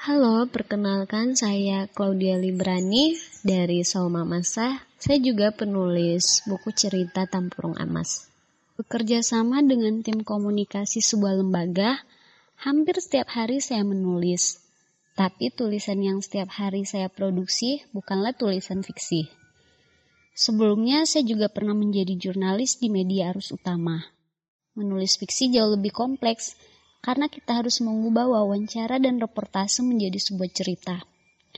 Halo, perkenalkan saya Claudia Librani dari Sauma Masa. Saya juga penulis buku cerita Tampurung Amas. Bekerja sama dengan tim komunikasi sebuah lembaga, hampir setiap hari saya menulis. Tapi tulisan yang setiap hari saya produksi bukanlah tulisan fiksi. Sebelumnya saya juga pernah menjadi jurnalis di media arus utama. Menulis fiksi jauh lebih kompleks, karena kita harus mengubah wawancara dan reportase menjadi sebuah cerita.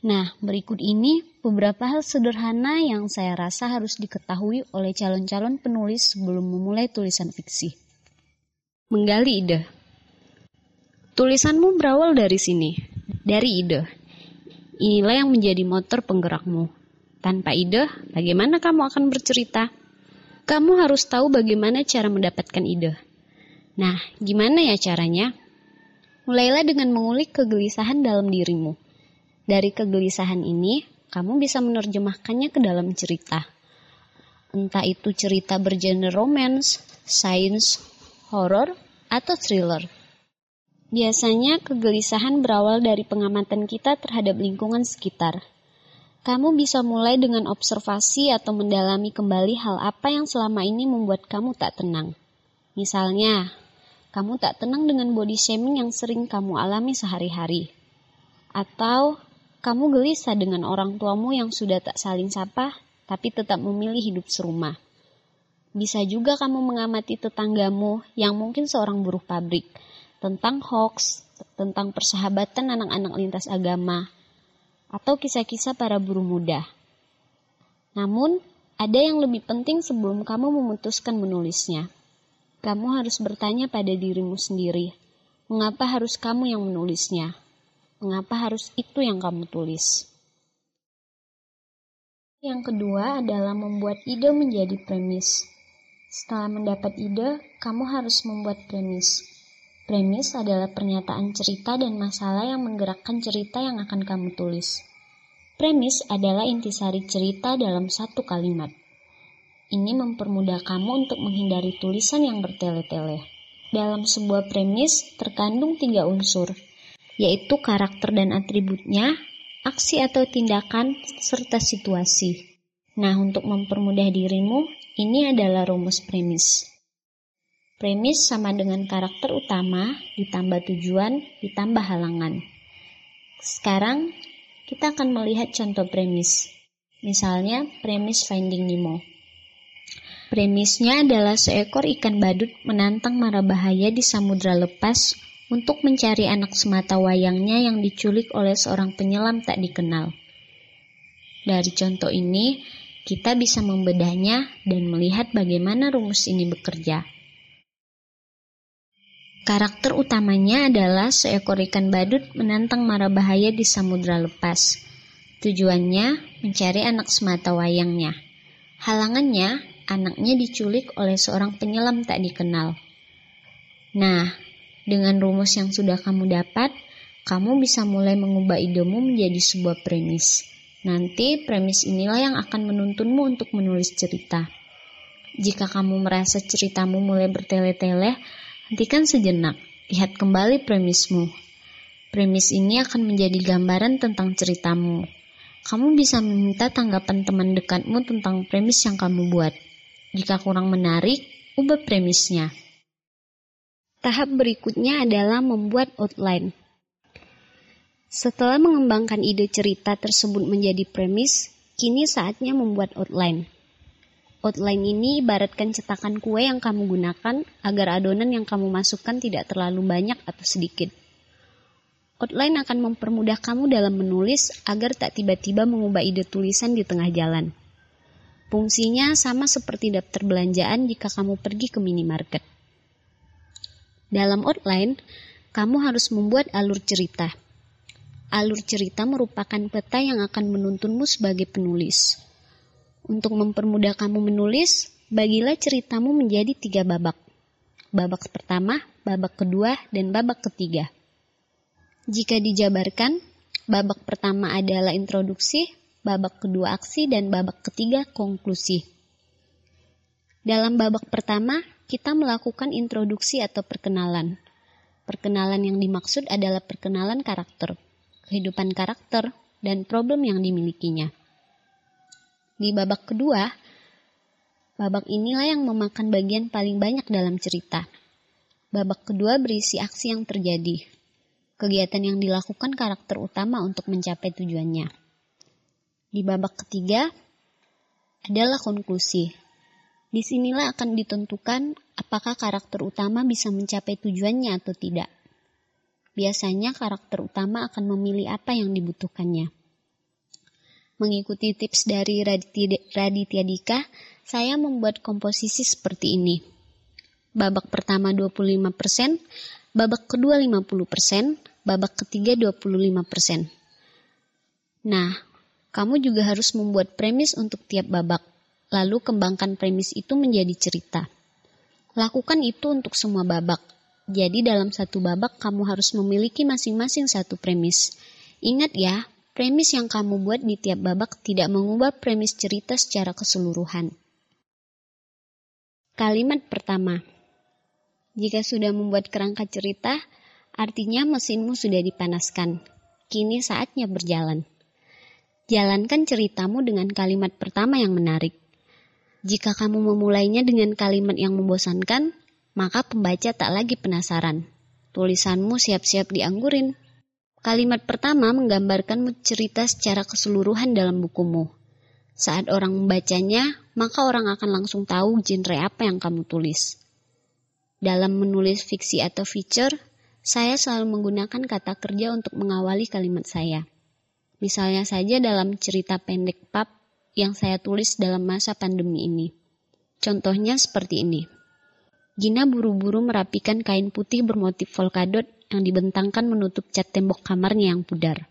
Nah, berikut ini beberapa hal sederhana yang saya rasa harus diketahui oleh calon-calon penulis sebelum memulai tulisan fiksi. Menggali ide. Tulisanmu berawal dari sini, dari ide. Inilah yang menjadi motor penggerakmu. Tanpa ide, bagaimana kamu akan bercerita? Kamu harus tahu bagaimana cara mendapatkan ide. Nah, gimana ya caranya? Mulailah dengan mengulik kegelisahan dalam dirimu. Dari kegelisahan ini, kamu bisa menerjemahkannya ke dalam cerita. Entah itu cerita bergenre romance, science, horror, atau thriller. Biasanya kegelisahan berawal dari pengamatan kita terhadap lingkungan sekitar. Kamu bisa mulai dengan observasi atau mendalami kembali hal apa yang selama ini membuat kamu tak tenang. Misalnya, kamu tak tenang dengan body shaming yang sering kamu alami sehari-hari. Atau kamu gelisah dengan orang tuamu yang sudah tak saling sapa, tapi tetap memilih hidup serumah. Bisa juga kamu mengamati tetanggamu yang mungkin seorang buruh pabrik, tentang hoax, tentang persahabatan anak-anak lintas agama, atau kisah-kisah para buruh muda. Namun, ada yang lebih penting sebelum kamu memutuskan menulisnya kamu harus bertanya pada dirimu sendiri, mengapa harus kamu yang menulisnya? Mengapa harus itu yang kamu tulis? Yang kedua adalah membuat ide menjadi premis. Setelah mendapat ide, kamu harus membuat premis. Premis adalah pernyataan cerita dan masalah yang menggerakkan cerita yang akan kamu tulis. Premis adalah intisari cerita dalam satu kalimat. Ini mempermudah kamu untuk menghindari tulisan yang bertele-tele. Dalam sebuah premis terkandung tiga unsur, yaitu karakter dan atributnya, aksi atau tindakan, serta situasi. Nah, untuk mempermudah dirimu, ini adalah rumus premis. Premis sama dengan karakter utama, ditambah tujuan, ditambah halangan. Sekarang, kita akan melihat contoh premis. Misalnya, premis Finding Nemo. Premisnya adalah seekor ikan badut menantang mara bahaya di samudra lepas untuk mencari anak semata wayangnya yang diculik oleh seorang penyelam tak dikenal. Dari contoh ini, kita bisa membedahnya dan melihat bagaimana rumus ini bekerja. Karakter utamanya adalah seekor ikan badut menantang mara bahaya di samudra lepas. Tujuannya mencari anak semata wayangnya. Halangannya anaknya diculik oleh seorang penyelam tak dikenal. Nah, dengan rumus yang sudah kamu dapat, kamu bisa mulai mengubah idemu menjadi sebuah premis. Nanti premis inilah yang akan menuntunmu untuk menulis cerita. Jika kamu merasa ceritamu mulai bertele-tele, hentikan sejenak, lihat kembali premismu. Premis ini akan menjadi gambaran tentang ceritamu. Kamu bisa meminta tanggapan teman dekatmu tentang premis yang kamu buat. Jika kurang menarik, ubah premisnya. Tahap berikutnya adalah membuat outline. Setelah mengembangkan ide cerita tersebut menjadi premis, kini saatnya membuat outline. Outline ini ibaratkan cetakan kue yang kamu gunakan agar adonan yang kamu masukkan tidak terlalu banyak atau sedikit. Outline akan mempermudah kamu dalam menulis agar tak tiba-tiba mengubah ide tulisan di tengah jalan. Fungsinya sama seperti daftar belanjaan jika kamu pergi ke minimarket. Dalam outline, kamu harus membuat alur cerita. Alur cerita merupakan peta yang akan menuntunmu sebagai penulis. Untuk mempermudah kamu menulis, bagilah ceritamu menjadi tiga babak. Babak pertama, babak kedua, dan babak ketiga. Jika dijabarkan, babak pertama adalah introduksi, babak kedua aksi, dan babak ketiga konklusi. Dalam babak pertama, kita melakukan introduksi atau perkenalan. Perkenalan yang dimaksud adalah perkenalan karakter. kehidupan karakter, dan problem yang dimilikinya. Di babak kedua, babak inilah yang memakan bagian paling banyak dalam cerita. Babak kedua berisi aksi yang terjadi, kegiatan yang dilakukan karakter utama untuk mencapai tujuannya. Di babak ketiga adalah konklusi. Di sinilah akan ditentukan apakah karakter utama bisa mencapai tujuannya atau tidak. Biasanya karakter utama akan memilih apa yang dibutuhkannya. Mengikuti tips dari Raditya Dika, saya membuat komposisi seperti ini. Babak pertama 25%, babak kedua 50%, babak ketiga 25%. Nah, kamu juga harus membuat premis untuk tiap babak, lalu kembangkan premis itu menjadi cerita. Lakukan itu untuk semua babak, jadi dalam satu babak kamu harus memiliki masing-masing satu premis. Ingat ya, premis yang kamu buat di tiap babak tidak mengubah premis cerita secara keseluruhan. Kalimat pertama. Jika sudah membuat kerangka cerita, artinya mesinmu sudah dipanaskan. Kini saatnya berjalan. Jalankan ceritamu dengan kalimat pertama yang menarik. Jika kamu memulainya dengan kalimat yang membosankan, maka pembaca tak lagi penasaran. Tulisanmu siap-siap dianggurin. Kalimat pertama menggambarkan cerita secara keseluruhan dalam bukumu. Saat orang membacanya, maka orang akan langsung tahu genre apa yang kamu tulis. Dalam menulis fiksi atau feature, saya selalu menggunakan kata kerja untuk mengawali kalimat saya. Misalnya saja dalam cerita pendek pub yang saya tulis dalam masa pandemi ini. Contohnya seperti ini. Gina buru-buru merapikan kain putih bermotif polkadot yang dibentangkan menutup cat tembok kamarnya yang pudar.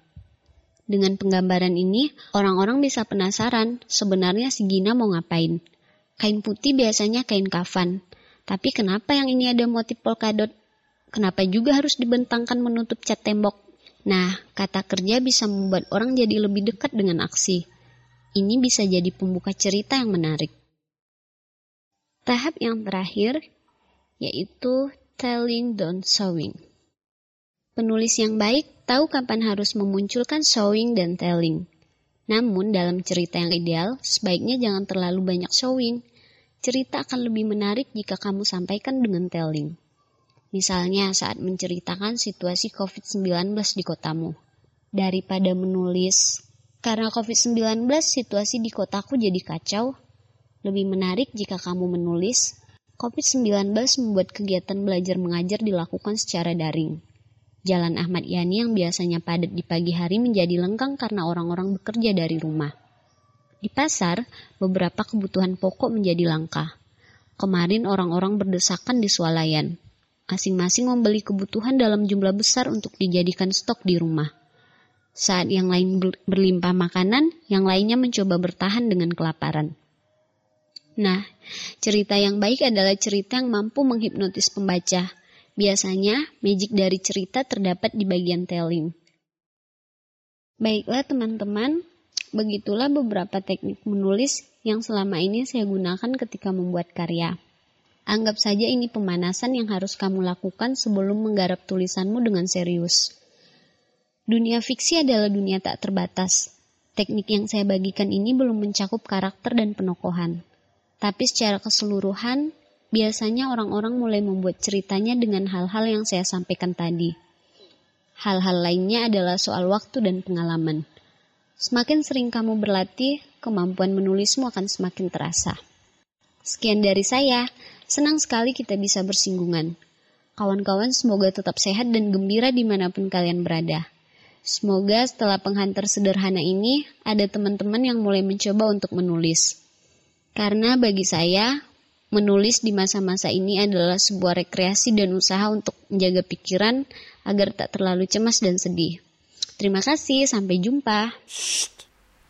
Dengan penggambaran ini, orang-orang bisa penasaran sebenarnya si Gina mau ngapain. Kain putih biasanya kain kafan, tapi kenapa yang ini ada motif polkadot? Kenapa juga harus dibentangkan menutup cat tembok? Nah, kata kerja bisa membuat orang jadi lebih dekat dengan aksi. Ini bisa jadi pembuka cerita yang menarik. Tahap yang terakhir yaitu telling don't showing. Penulis yang baik tahu kapan harus memunculkan showing dan telling. Namun dalam cerita yang ideal, sebaiknya jangan terlalu banyak showing. Cerita akan lebih menarik jika kamu sampaikan dengan telling. Misalnya saat menceritakan situasi COVID-19 di kotamu. Daripada menulis, karena COVID-19 situasi di kotaku jadi kacau, lebih menarik jika kamu menulis, COVID-19 membuat kegiatan belajar mengajar dilakukan secara daring. Jalan Ahmad Yani yang biasanya padat di pagi hari menjadi lengkang karena orang-orang bekerja dari rumah. Di pasar, beberapa kebutuhan pokok menjadi langka. Kemarin orang-orang berdesakan di swalayan. Masing-masing membeli kebutuhan dalam jumlah besar untuk dijadikan stok di rumah. Saat yang lain berlimpah makanan, yang lainnya mencoba bertahan dengan kelaparan. Nah, cerita yang baik adalah cerita yang mampu menghipnotis pembaca. Biasanya, magic dari cerita terdapat di bagian telling. Baiklah teman-teman, begitulah beberapa teknik menulis yang selama ini saya gunakan ketika membuat karya. Anggap saja ini pemanasan yang harus kamu lakukan sebelum menggarap tulisanmu dengan serius. Dunia fiksi adalah dunia tak terbatas. Teknik yang saya bagikan ini belum mencakup karakter dan penokohan. Tapi secara keseluruhan, biasanya orang-orang mulai membuat ceritanya dengan hal-hal yang saya sampaikan tadi. Hal-hal lainnya adalah soal waktu dan pengalaman. Semakin sering kamu berlatih, kemampuan menulismu akan semakin terasa. Sekian dari saya, senang sekali kita bisa bersinggungan. Kawan-kawan semoga tetap sehat dan gembira di mana pun kalian berada. Semoga setelah penghantar sederhana ini, ada teman-teman yang mulai mencoba untuk menulis. Karena bagi saya, menulis di masa-masa ini adalah sebuah rekreasi dan usaha untuk menjaga pikiran agar tak terlalu cemas dan sedih. Terima kasih, sampai jumpa. Shh,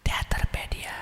Teaterpedia.